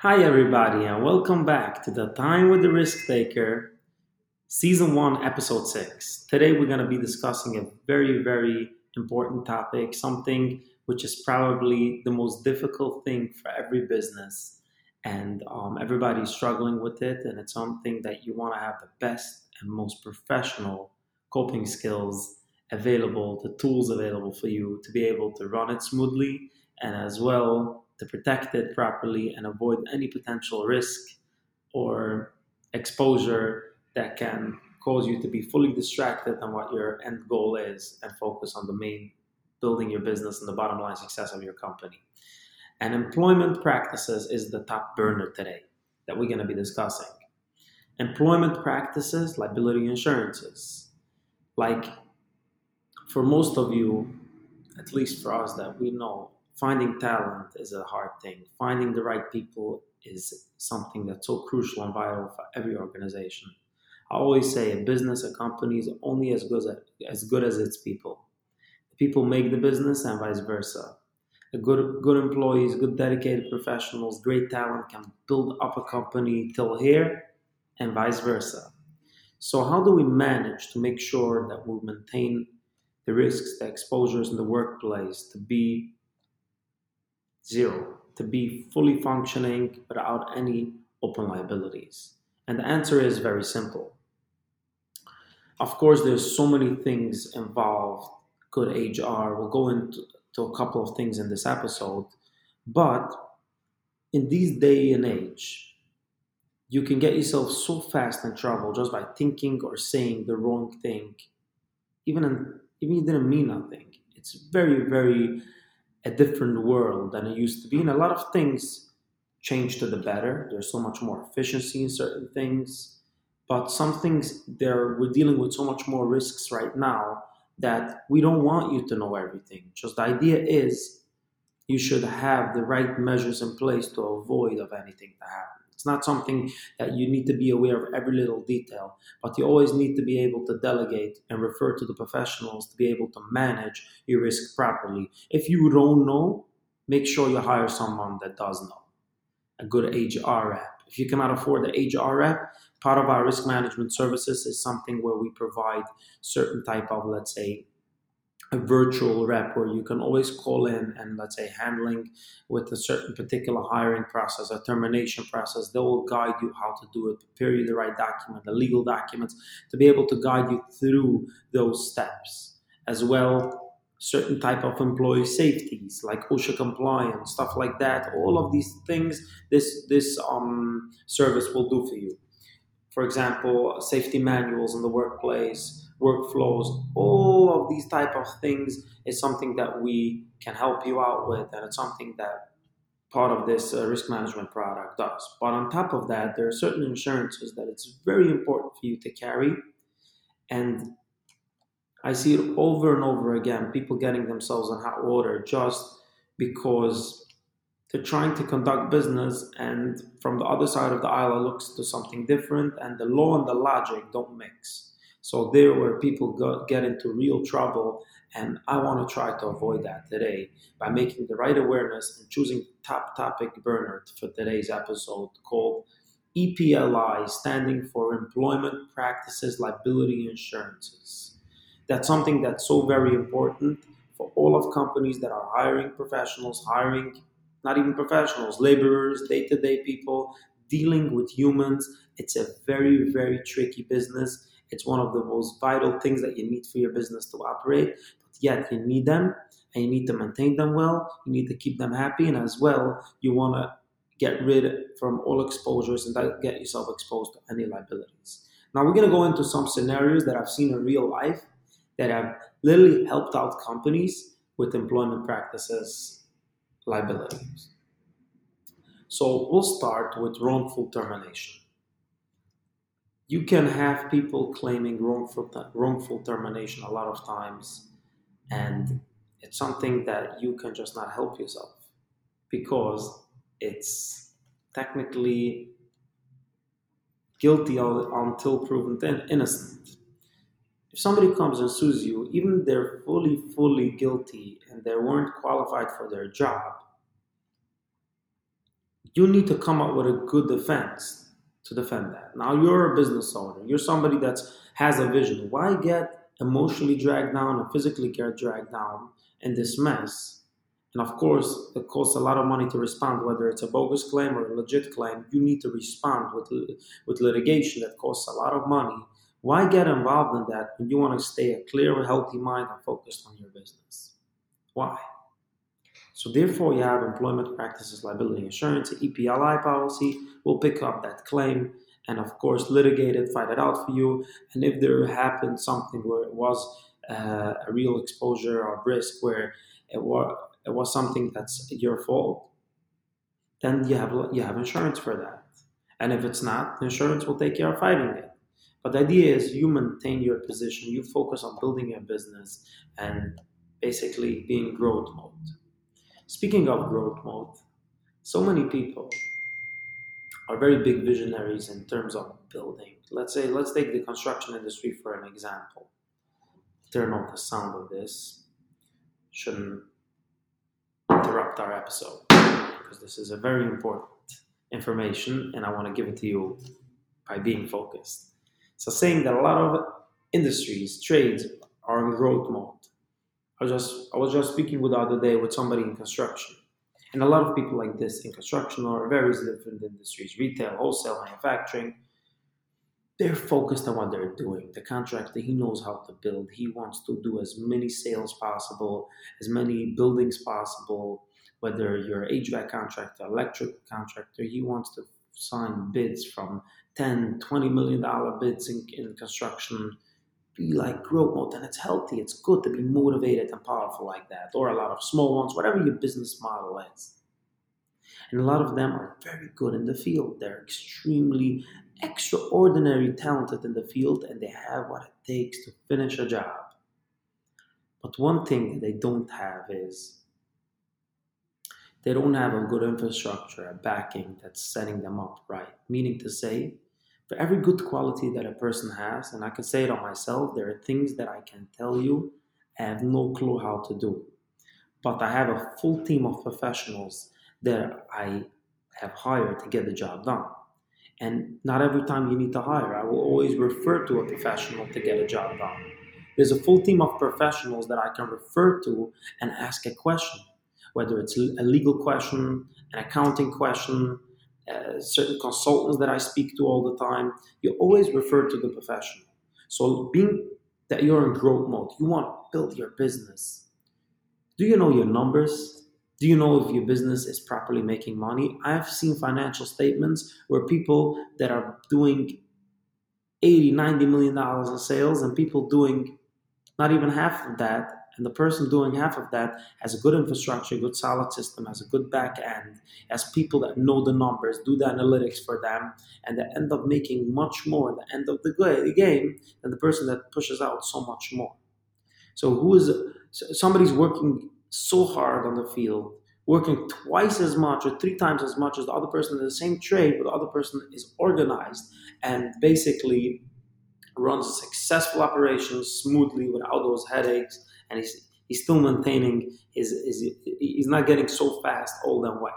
Hi, everybody, and welcome back to the Time with the Risk Taker, Season 1, Episode 6. Today, we're going to be discussing a very, very important topic, something which is probably the most difficult thing for every business. And um, everybody's struggling with it, and it's something that you want to have the best and most professional coping skills available, the tools available for you to be able to run it smoothly and as well to protect it properly and avoid any potential risk or exposure that can cause you to be fully distracted on what your end goal is and focus on the main building your business and the bottom line success of your company. And employment practices is the top burner today that we're going to be discussing. Employment practices, liability insurances. Like for most of you, at least for us that we know, finding talent is a hard thing. Finding the right people is something that's so crucial and vital for every organization. I always say a business, a company is only as good as, as good as its people. The people make the business and vice versa. A good, good employees, good dedicated professionals, great talent can build up a company till here and vice versa. So how do we manage to make sure that we maintain the risks, the exposures in the workplace to be zero, to be fully functioning without any open liabilities? And the answer is very simple. Of course, there's so many things involved. Good HR. We'll go into a couple of things in this episode, but in this day and age, you can get yourself so fast in trouble just by thinking or saying the wrong thing, even in, even you didn't mean nothing. It's very, very a different world than it used to be. And a lot of things change to the better. There's so much more efficiency in certain things. But some things there we're dealing with so much more risks right now that we don't want you to know everything. Just the idea is you should have the right measures in place to avoid of anything to happen. It's not something that you need to be aware of every little detail, but you always need to be able to delegate and refer to the professionals to be able to manage your risk properly. If you don't know, make sure you hire someone that does know. A good HR rep. If you cannot afford the HR rep, part of our risk management services is something where we provide certain type of, let's say, a virtual rep where you can always call in and let's say handling with a certain particular hiring process a termination process. They will guide you how to do it prepare you the right document the legal documents to be able to guide you through those steps as well certain type of employee safeties like OSHA compliance stuff like that. All of these things this this um, service will do for you. For example safety manuals in the workplace workflows, all of these type of things is something that we can help you out with, and it's something that part of this uh, risk management product does. But on top of that, there are certain insurances that it's very important for you to carry, and I see it over and over again. People getting themselves in hot water just because they're trying to conduct business, and from the other side of the aisle, it looks to something different, and the law and the logic don't mix. So there where people go, get into real trouble. And I want to try to avoid that today by making the right awareness and choosing top topic burner for today's episode called EPLI, standing for Employment Practices Liability Insurances. That's something that's so very important for all of companies that are hiring professionals, hiring not even professionals, laborers, day to day people, dealing with humans. It's a very, very tricky business it's one of the most vital things that you need for your business to operate. But yet you need them and you need to maintain them well. You need to keep them happy. And as well, you want to get rid from all exposures and that get yourself exposed to any liabilities. Now we're going to go into some scenarios that I've seen in real life that have literally helped out companies with employment practices liabilities. So we'll start with wrongful termination you can have people claiming wrongful wrongful termination a lot of times, and it's something that you can just not help yourself because it's technically guilty until proven innocent. If somebody comes and sues you, even they're fully, fully guilty and they weren't qualified for their job, you need to come up with a good defense to defend that. Now you're a business owner. You're somebody that has a vision. Why get emotionally dragged down and physically get dragged down in this mess? And of course, it costs a lot of money to respond, whether it's a bogus claim or a legit claim. You need to respond with with litigation that costs a lot of money. Why get involved in that when you want to stay a clear, healthy mind and focused on your business? Why? So therefore, you have employment practices liability insurance, EPLI policy will pick up that claim and of course litigate it, fight it out for you. And if there happened something where it was uh, a real exposure or risk where it was, it was something that's your fault, then you have you have insurance for that. And if it's not, insurance will take care of fighting it. But the idea is you maintain your position, you focus on building your business and basically being growth mode. Speaking of growth mode, so many people are very big visionaries in terms of building. Let's say, let's take the construction industry for an example. Turn off the sound of this. Shouldn't interrupt our episode because this is a very important information and I want to give it to you by being focused. So, saying that a lot of industries, trades are in growth mode I was just I was just speaking with the other day with somebody in construction, and a lot of people like this in construction or various different industries, retail, wholesale, manufacturing. They're focused on what they're doing. The contractor, he knows how to build. He wants to do as many sales possible, as many buildings possible. Whether you're HVAC contractor, electric contractor, he wants to sign bids from 10, 20 million dollar bids in, in construction be like growth mode and it's healthy it's good to be motivated and powerful like that or a lot of small ones whatever your business model is. And a lot of them are very good in the field. They're extremely extraordinary talented in the field and they have what it takes to finish a job. But one thing they don't have is they don't have a good infrastructure a backing that's setting them up right. Meaning to say for every good quality that a person has, and I can say it on myself, there are things that I can tell you I have no clue how to do. But I have a full team of professionals that I have hired to get the job done. And not every time you need to hire, I will always refer to a professional to get a job done. There's a full team of professionals that I can refer to and ask a question, whether it's a legal question, an accounting question, uh, certain consultants that I speak to all the time, you always refer to the professional. So, being that you're in growth mode, you want to build your business. Do you know your numbers? Do you know if your business is properly making money? I've seen financial statements where people that are doing 80, 90 million dollars in sales and people doing not even half of that and the person doing half of that has a good infrastructure, good solid system, has a good back end, has people that know the numbers, do the analytics for them, and they end up making much more at the end of the game than the person that pushes out so much more. So who is somebody's working so hard on the field, working twice as much or three times as much as the other person in the same trade, but the other person is organized and basically runs successful operations smoothly without those headaches and he's he's still maintaining his, his he's not getting so fast old and white.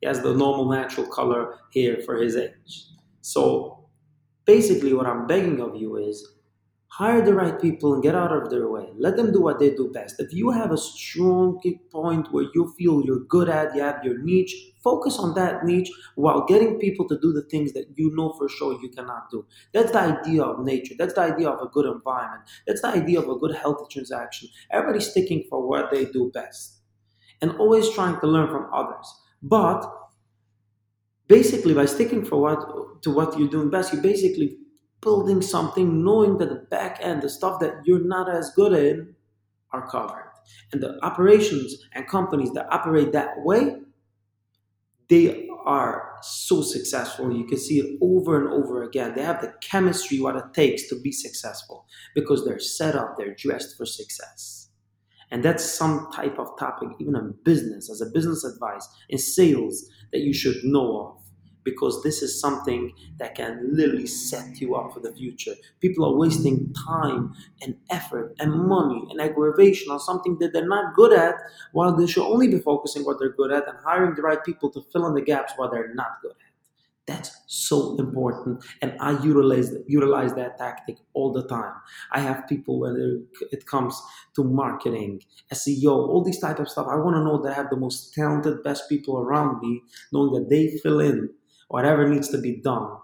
He has the normal natural color here for his age. So basically what I'm begging of you is hire the right people and get out of their way. Let them do what they do best. If you have a strong point where you feel you're good at, you have your niche, focus on that niche while getting people to do the things that you know for sure you cannot do. That's the idea of nature. That's the idea of a good environment. That's the idea of a good healthy transaction. Everybody's sticking for what they do best and always trying to learn from others. But basically by sticking for what to what you're doing best, you basically building something knowing that the back end, the stuff that you're not as good in, are covered. And the operations and companies that operate that way, they are so successful. You can see it over and over again. They have the chemistry, what it takes to be successful because they're set up, they're dressed for success. And that's some type of topic, even in business, as a business advice, in sales, that you should know of because this is something that can literally set you up for the future. People are wasting time and effort and money and aggravation on something that they're not good at, while they should only be focusing what they're good at and hiring the right people to fill in the gaps while they're not good at. That's so important, and I utilize utilize that tactic all the time. I have people when it comes to marketing, SEO, all these type of stuff. I want to know that I have the most talented, best people around me, knowing that they fill in whatever needs to be done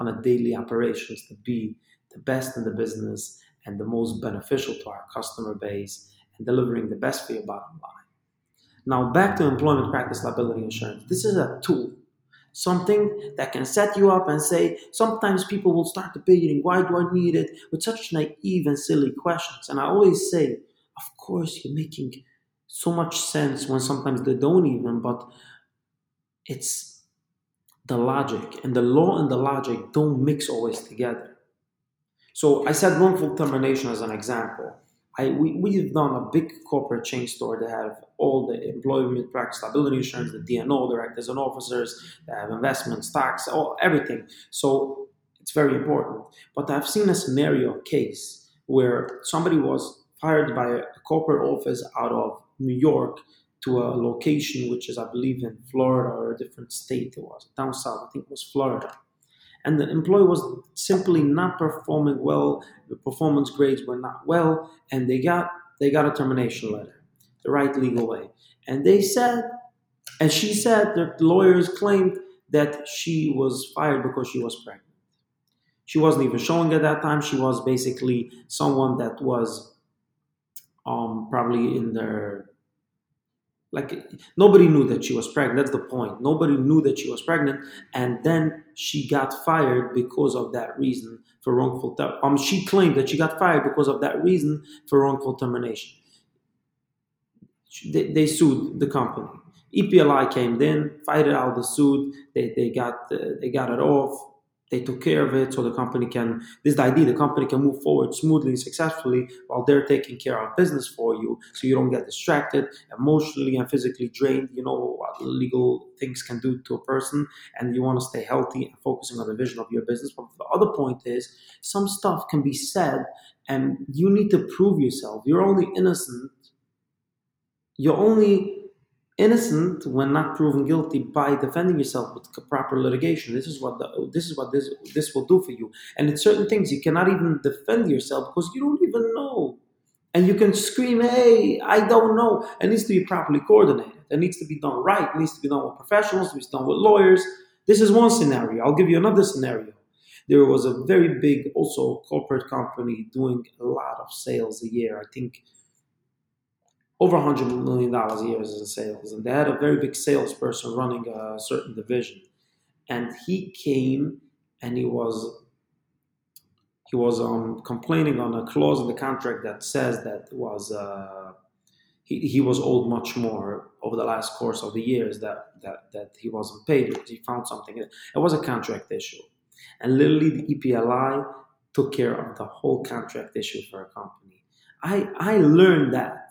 on a daily operations to be the best in the business and the most beneficial to our customer base and delivering the best for your bottom line. Now back to employment practice liability insurance. This is a tool something that can set you up and say, sometimes people will start debating, why do I need it? With such naive and silly questions. And I always say, of course, you're making so much sense when sometimes they don't even, but it's the logic. And the law and the logic don't mix always together. So I said wrongful termination as an example. I, we, we've done a big corporate chain store that have all the employment practice liability insurance, the D&O, directors and officers, they have investments, stocks, all everything. So it's very important. But I've seen a scenario case where somebody was fired by a corporate office out of New York to a location which is, I believe, in Florida or a different state. It was down south. I think it was Florida and the employee was simply not performing well. The performance grades were not well, and they got they got a termination letter, the right legal way. And they said, and she said the lawyers claimed that she was fired because she was pregnant. She wasn't even showing at that time. She was basically someone that was um, probably in their like nobody knew that she was pregnant that's the point. Nobody knew that she was pregnant and then she got fired because of that reason for wrongful ter- um she claimed that she got fired because of that reason for wrongful termination. They, they sued the company. Epli came in fighted out the suit they, they got uh, they got it off they took care of it so the company can this is the idea the company can move forward smoothly and successfully while they're taking care of business for you so you don't get distracted emotionally and physically drained you know what legal things can do to a person and you want to stay healthy and focusing on the vision of your business. But the other point is some stuff can be said and you need to prove yourself. You're only innocent. You're only innocent when not proven guilty by defending yourself with proper litigation. This is what the, this is what this this will do for you. And in certain things, you cannot even defend yourself because you don't even know. And you can scream, "Hey, I don't know." It needs to be properly coordinated. It needs to be done right. It needs to be done with professionals. It needs to be done with lawyers. This is one scenario. I'll give you another scenario. There was a very big, also corporate company doing a lot of sales a year. I think over $100 million a year in sales. And they had a very big salesperson running a certain division. And he came and he was he was um, complaining on a clause in the contract that says that was uh, he, he was owed much more over the last course of the years that, that, that he wasn't paid because he found something. It was a contract issue. And literally the EPLI took care of the whole contract issue for a company. I, I learned that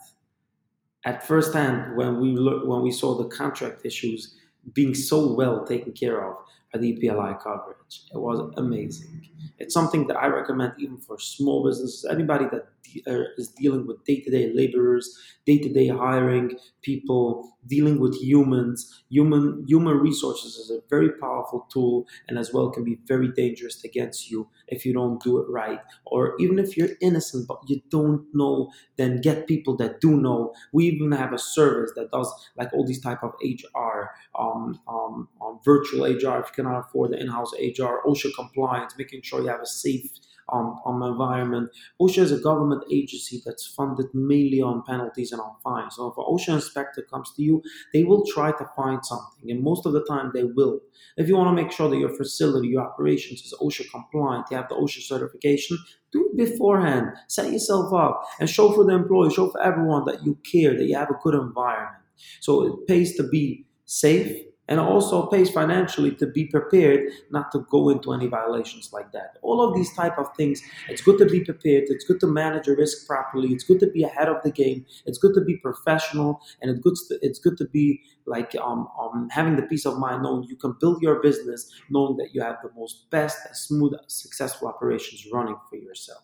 at first hand when we look, when we saw the contract issues being so well taken care of the EPLI coverage. It was amazing. It's something that I recommend even for small businesses, anybody that uh, is dealing with day-to-day laborers, day-to-day hiring people, dealing with humans. Human human resources is a very powerful tool, and as well can be very dangerous against you if you don't do it right. Or even if you're innocent but you don't know, then get people that do know. We even have a service that does like all these type of HR, um, um, um, virtual HR cannot afford the in-house HR, OSHA compliance, making sure you have a safe um, on environment. OSHA is a government agency that's funded mainly on penalties and on fines. So if an OSHA inspector comes to you, they will try to find something, and most of the time they will. If you want to make sure that your facility, your operations is OSHA compliant, you have the OSHA certification, do it beforehand. Set yourself up and show for the employees, show for everyone that you care, that you have a good environment. So it pays to be safe and also pays financially to be prepared not to go into any violations like that. All of these type of things it's good to be prepared it's good to manage your risk properly it's good to be ahead of the game it's good to be professional and it's good to, it's good to be like um, um, having the peace of mind knowing you can build your business knowing that you have the most best smooth successful operations running for yourself.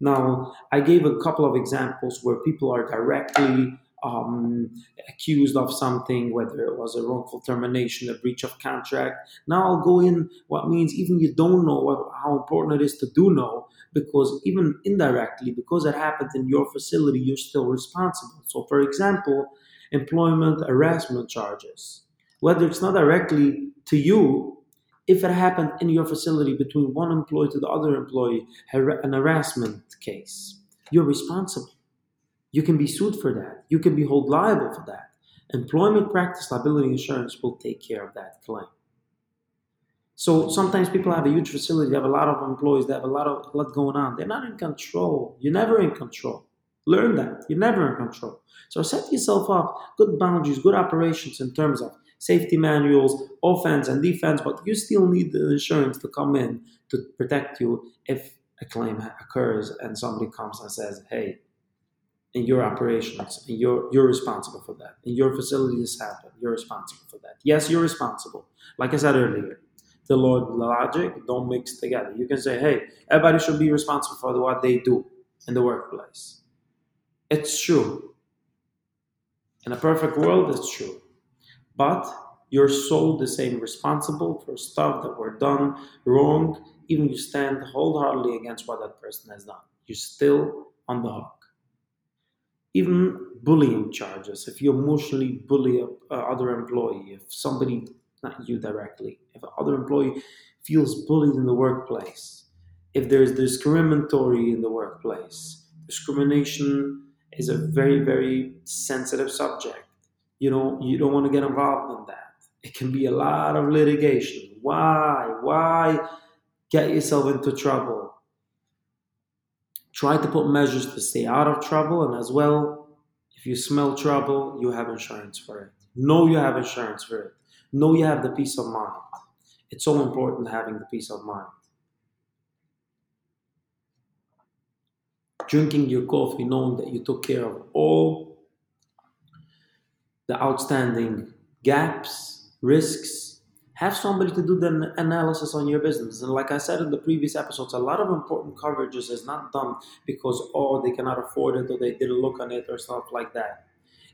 Now i gave a couple of examples where people are directly um, accused of something, whether it was a wrongful termination, a breach of contract. Now I'll go in what means even you don't know what, how important it is to do know, because even indirectly, because it happened in your facility, you're still responsible. So, for example, employment harassment charges, whether it's not directly to you, if it happened in your facility between one employee to the other employee, an harassment case, you're responsible. You can be sued for that. You can be held liable for that. Employment practice liability insurance will take care of that claim. So sometimes people have a huge facility, they have a lot of employees, they have a lot of a lot going on. They're not in control. You're never in control. Learn that. You're never in control. So set yourself up good boundaries, good operations in terms of safety manuals, offense and defense, but you still need the insurance to come in to protect you if a claim occurs and somebody comes and says, hey, in your operations, and you're you're responsible for that. In your facility, this happened. You're responsible for that. Yes, you're responsible. Like I said earlier, the Lord logic don't mix together. You can say, hey, everybody should be responsible for what they do in the workplace. It's true. In a perfect world, it's true. But you're so the same responsible for stuff that were done wrong, even you stand wholeheartedly against what that person has done. You're still on the hook even bullying charges. If you emotionally bully a, uh, a other employee if somebody not you directly if another employee feels bullied in the workplace if there's discriminatory in the workplace discrimination is a very very sensitive subject. You know you don't want to get involved in that. It can be a lot of litigation. Why? Why get yourself into trouble Try to put measures to stay out of trouble, and as well, if you smell trouble, you have insurance for it. Know you have insurance for it. Know you have the peace of mind. It's so important having the peace of mind. Drinking your coffee, knowing that you took care of all the outstanding gaps, risks, have somebody to do the analysis on your business. And like I said in the previous episodes, a lot of important coverages is not done because, oh, they cannot afford it or they didn't look on it or stuff like that.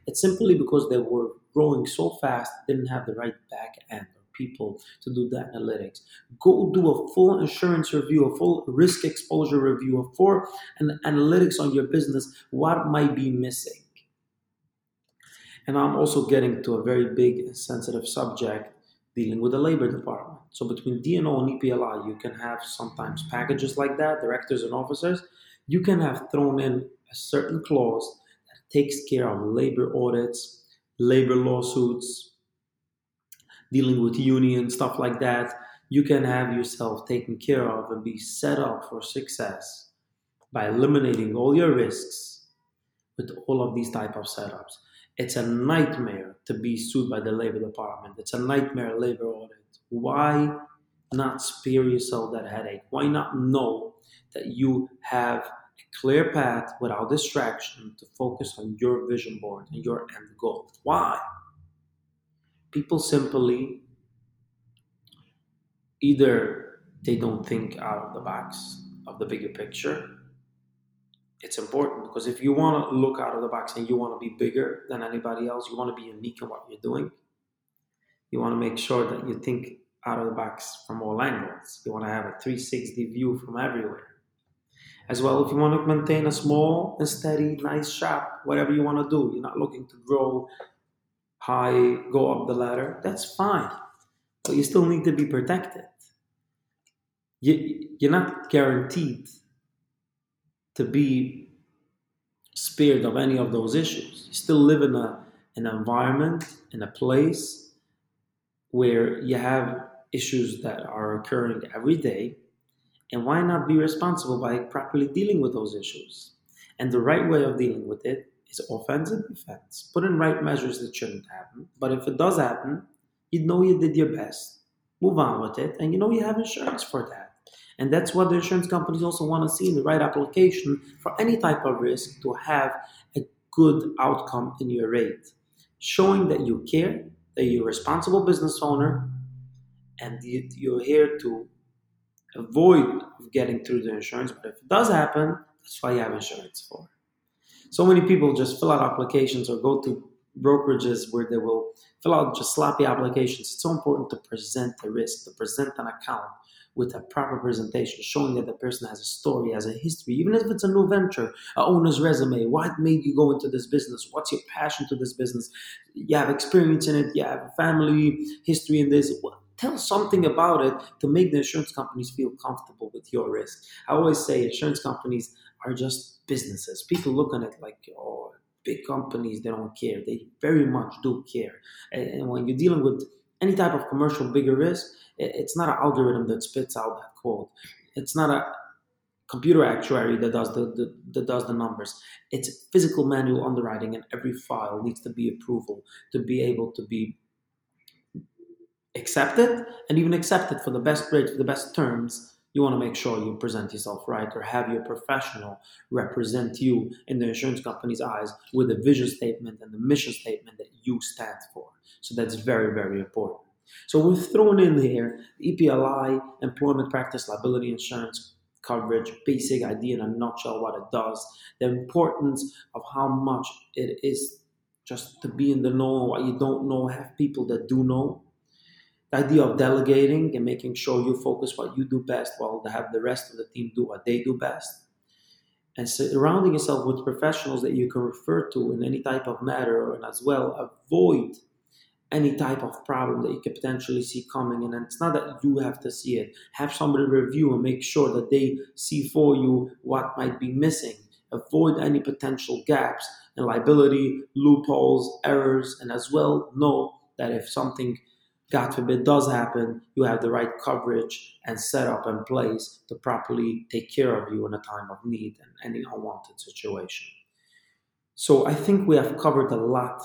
It's simply because they were growing so fast, didn't have the right back end or people to do the analytics. Go do a full insurance review, a full risk exposure review, a full an analytics on your business, what might be missing. And I'm also getting to a very big sensitive subject dealing with the labor department. So between D&O and EPLI, you can have sometimes packages like that, directors and officers. You can have thrown in a certain clause that takes care of labor audits, labor lawsuits, dealing with union, stuff like that. You can have yourself taken care of and be set up for success by eliminating all your risks with all of these type of setups. It's a nightmare to be sued by the Labor Department. It's a nightmare labor audit. Why not spare yourself that headache? Why not know that you have a clear path without distraction to focus on your vision board and your end goal? Why? People simply either they don't think out of the box of the bigger picture it's important because if you want to look out of the box and you want to be bigger than anybody else, you want to be unique in what you're doing. You want to make sure that you think out of the box from all angles. You want to have a 360 view from everywhere. As well, if you want to maintain a small and steady, nice shop, whatever you want to do, you're not looking to grow high, go up the ladder, that's fine. But you still need to be protected. You, you're not guaranteed to be spared of any of those issues. You still live in a, an environment, in a place where you have issues that are occurring every day. And why not be responsible by properly dealing with those issues? And the right way of dealing with it is offense and defense. Put in right measures that shouldn't happen. But if it does happen, you know you did your best. Move on with it, and you know you have insurance for that. And that's what the insurance companies also want to see in the right application for any type of risk to have a good outcome in your rate. Showing that you care, that you're a responsible business owner, and you're here to avoid getting through the insurance. But if it does happen, that's why you have insurance for. So many people just fill out applications or go to brokerages where they will fill out just sloppy applications. It's so important to present the risk, to present an account with a proper presentation, showing that the person has a story, has a history, even if it's a new venture, a owner's resume. What made you go into this business? What's your passion to this business? You have experience in it, you have family history in this. Tell something about it to make the insurance companies feel comfortable with your risk. I always say insurance companies are just businesses. People look on it like, oh, big companies, they don't care. They very much do care. And when you're dealing with any type of commercial bigger risk, it's not an algorithm that spits out that code. It's not a computer actuary that does the, the, that does the numbers. It's physical manual underwriting, and every file needs to be approval to be able to be accepted and even accepted for the best rate, for the best terms. You want to make sure you present yourself right or have your professional represent you in the insurance company's eyes with a vision statement and the mission statement that you stand for. So that's very, very important. So we've thrown in here EPLI, employment practice liability insurance coverage, basic idea in a nutshell what it does, the importance of how much it is just to be in the know, what you don't know, have people that do know. The idea of delegating and making sure you focus what you do best while have the rest of the team do what they do best. And surrounding yourself with professionals that you can refer to in any type of matter and as well avoid any type of problem that you could potentially see coming. And it's not that you have to see it. Have somebody review and make sure that they see for you what might be missing. Avoid any potential gaps and liability, loopholes, errors, and as well know that if something, God forbid, does happen, you have the right coverage and setup in place to properly take care of you in a time of need and any unwanted situation. So I think we have covered a lot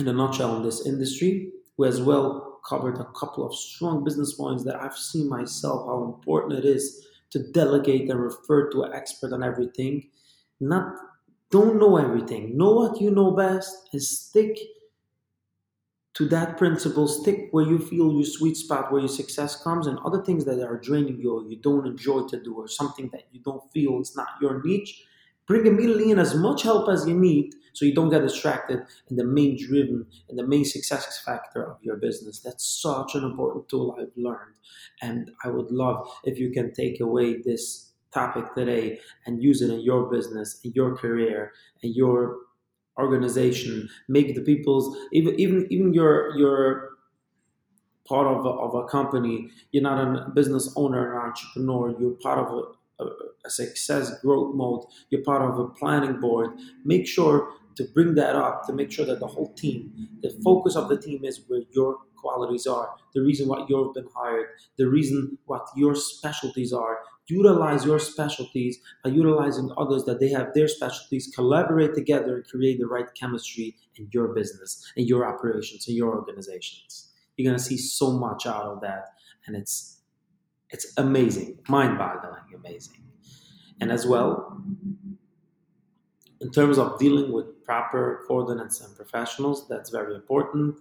in a nutshell in this industry. We as well covered a couple of strong business points that I've seen myself how important it is to delegate and refer to an expert on everything. Not don't know everything. Know what you know best and stick to that principle. Stick where you feel your sweet spot, where your success comes, and other things that are draining you or you don't enjoy to do, or something that you don't feel it's not your niche. Bring immediately in as much help as you need so you don't get distracted in the main driven and the main success factor of your business. That's such an important tool I've learned. And I would love if you can take away this topic today and use it in your business, in your career, in your organization. Make the people's even even even your your part of a, of a company. You're not a business owner, an entrepreneur. You're part of a, a, a success growth mode. You're part of a planning board. Make sure to bring that up to make sure that the whole team, the focus of the team is where your qualities are, the reason why you've been hired, the reason what your specialties are. Utilize your specialties by utilizing others that they have their specialties, collaborate together and create the right chemistry in your business, in your operations, in your organizations. You're gonna see so much out of that, and it's it's amazing, mind-boggling, amazing. And as well, in terms of dealing with proper coordinates and professionals, that's very important.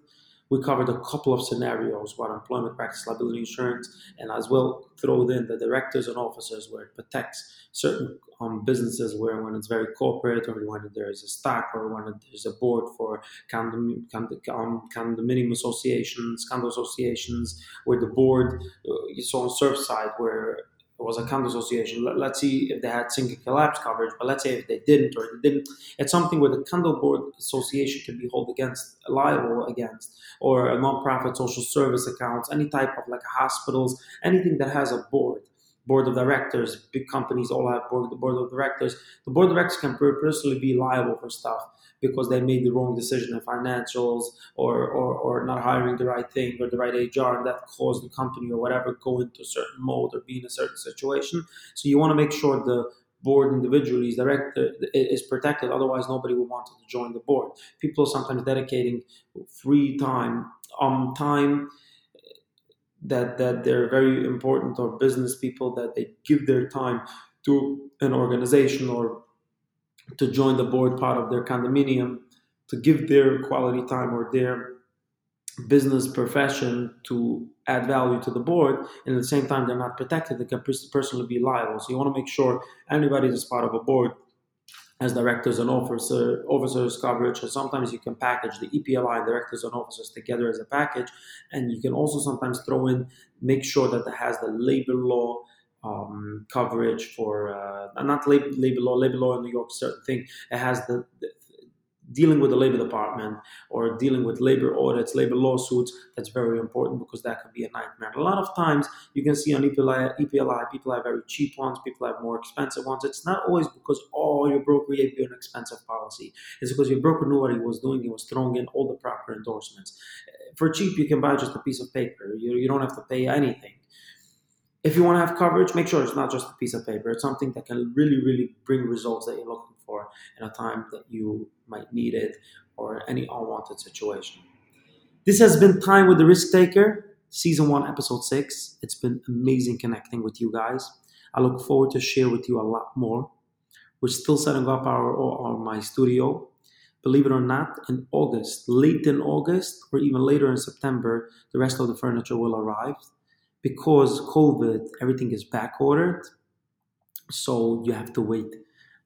We covered a couple of scenarios what employment practice liability insurance, and as well throw in the directors and officers where it protects certain um, businesses where when it's very corporate or when there is a stock or when there's a board for condom, condom, um, condominium associations, condo associations, where the board, uh, you saw on Surfside where it was a condo association. Let, us see if they had sinking collapse coverage, but let's say if they didn't or they didn't, it's something where the condo board association can be held against, liable against, or a nonprofit social service accounts, any type of like hospitals, anything that has a board board of directors. Big companies all have board, the board of directors. The board of directors can personally be liable for stuff because they made the wrong decision in financials or, or, or not hiring the right thing or the right HR and that caused the company or whatever go into a certain mode or be in a certain situation. So you want to make sure the board individually is is protected. Otherwise, nobody will want to join the board. People are sometimes dedicating free time um, time that that they're very important or business people that they give their time to an organization or to join the board part of their condominium to give their quality time or their business profession to add value to the board. And at the same time they're not protected. They can personally be liable. So you want to make sure anybody that's part of a board as directors and officer, officers coverage. And sometimes you can package the epli directors and officers together as a package. And you can also sometimes throw in make sure that it has the labor law um, coverage for uh, not labor, labor law labor law in new york certain thing it has the, the dealing with the labor department or dealing with labor audits, labor lawsuits, that's very important because that can be a nightmare. A lot of times you can see on EPLI, EPLI, people have very cheap ones, people have more expensive ones. It's not always because, oh, your broker gave you an expensive policy. It's because your broker knew what he was doing. He was throwing in all the proper endorsements. For cheap, you can buy just a piece of paper. You, you don't have to pay anything if you want to have coverage, make sure it's not just a piece of paper. It's something that can really, really bring results that you're looking for in a time that you might need it or any unwanted situation. This has been Time with the Risk Taker, Season 1, Episode 6. It's been amazing connecting with you guys. I look forward to share with you a lot more. We're still setting up our, our my studio. Believe it or not, in August, late in August, or even later in September, the rest of the furniture will arrive. Because COVID, everything is back ordered. So you have to wait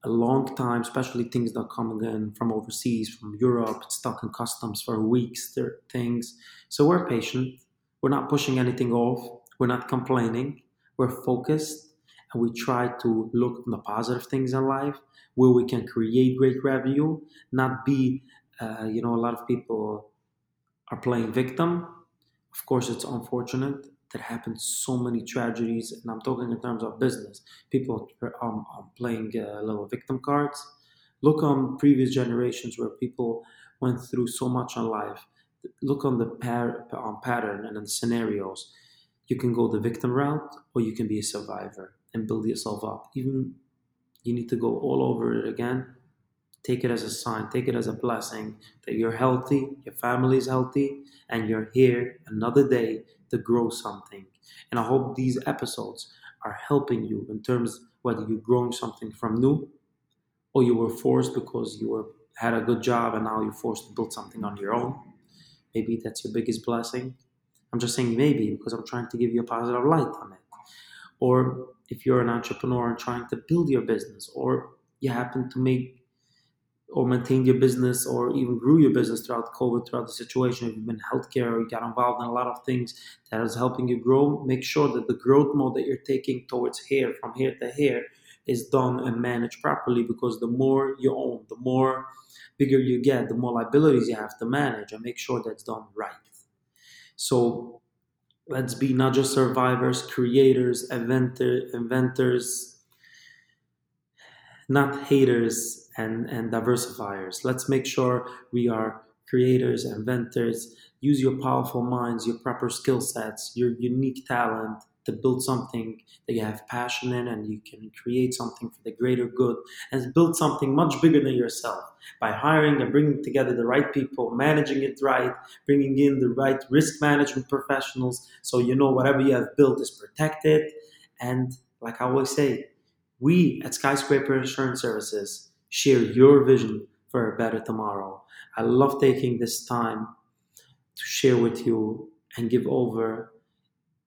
a long time, especially things that come again from overseas, from Europe, stuck in customs for weeks, things. So we're patient. We're not pushing anything off. We're not complaining. We're focused and we try to look at the positive things in life where we can create great revenue, not be, uh, you know, a lot of people are playing victim. Of course, it's unfortunate there happened so many tragedies, and I'm talking in terms of business. People are um, um, playing uh, little victim cards. Look on previous generations where people went through so much in life. Look on the par- on pattern and the scenarios. You can go the victim route, or you can be a survivor and build yourself up. Even you need to go all over it again. Take it as a sign. Take it as a blessing that you're healthy, your family is healthy, and you're here another day to grow something. And I hope these episodes are helping you in terms whether you're growing something from new or you were forced because you were had a good job and now you're forced to build something on your own. Maybe that's your biggest blessing. I'm just saying maybe because I'm trying to give you a positive light on it. Or if you're an entrepreneur and trying to build your business, or you happen to make or maintain your business or even grew your business throughout COVID, throughout the situation, if you've been in healthcare or you got involved in a lot of things that is helping you grow, make sure that the growth mode that you're taking towards here, from here to here, is done and managed properly because the more you own, the more bigger you get, the more liabilities you have to manage and make sure that's done right. So let's be not just survivors, creators, inventor, inventors, not haters, and, and diversifiers. Let's make sure we are creators, inventors. Use your powerful minds, your proper skill sets, your unique talent to build something that you have passion in and you can create something for the greater good and build something much bigger than yourself by hiring and bringing together the right people, managing it right, bringing in the right risk management professionals so you know whatever you have built is protected. And like I always say, we at Skyscraper Insurance Services share your vision for a better tomorrow. I love taking this time to share with you and give over,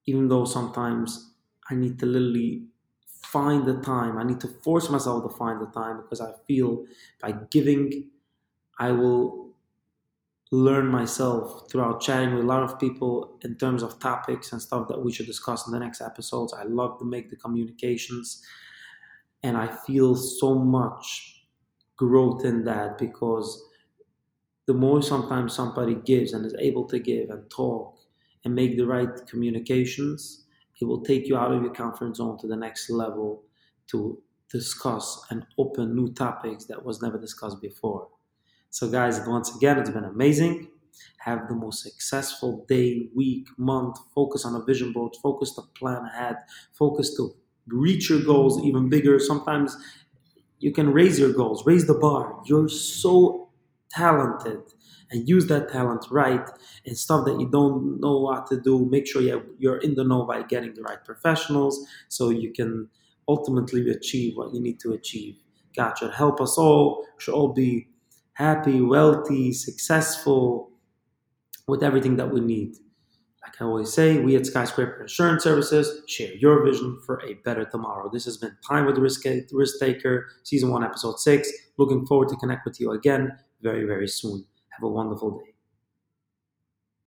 even though sometimes I need to literally find the time. I need to force myself to find the time because I feel by giving, I will learn myself throughout chatting with a lot of people in terms of topics and stuff that we should discuss in the next episodes. I love to make the communications and I feel so much growth in that because the more sometimes somebody gives and is able to give and talk and make the right communications, it will take you out of your comfort zone to the next level to discuss and open new topics that was never discussed before. So guys, once again, it's been amazing. Have the most successful day, week, month. Focus on a vision board. Focus to plan ahead. Focus to reach your goals even bigger. Sometimes you can raise your goals, raise the bar. You're so talented and use that talent right and stuff that you don't know what to do. Make sure you're in the know by getting the right professionals so you can ultimately achieve what you need to achieve. God should help us all. We should all be happy, wealthy, successful with everything that we need. Like I always say, we at Skyscraper Insurance Services share your vision for a better tomorrow. This has been Time with the Risk, Risk Taker, Season 1, Episode 6. Looking forward to connect with you again very, very soon. Have a wonderful day.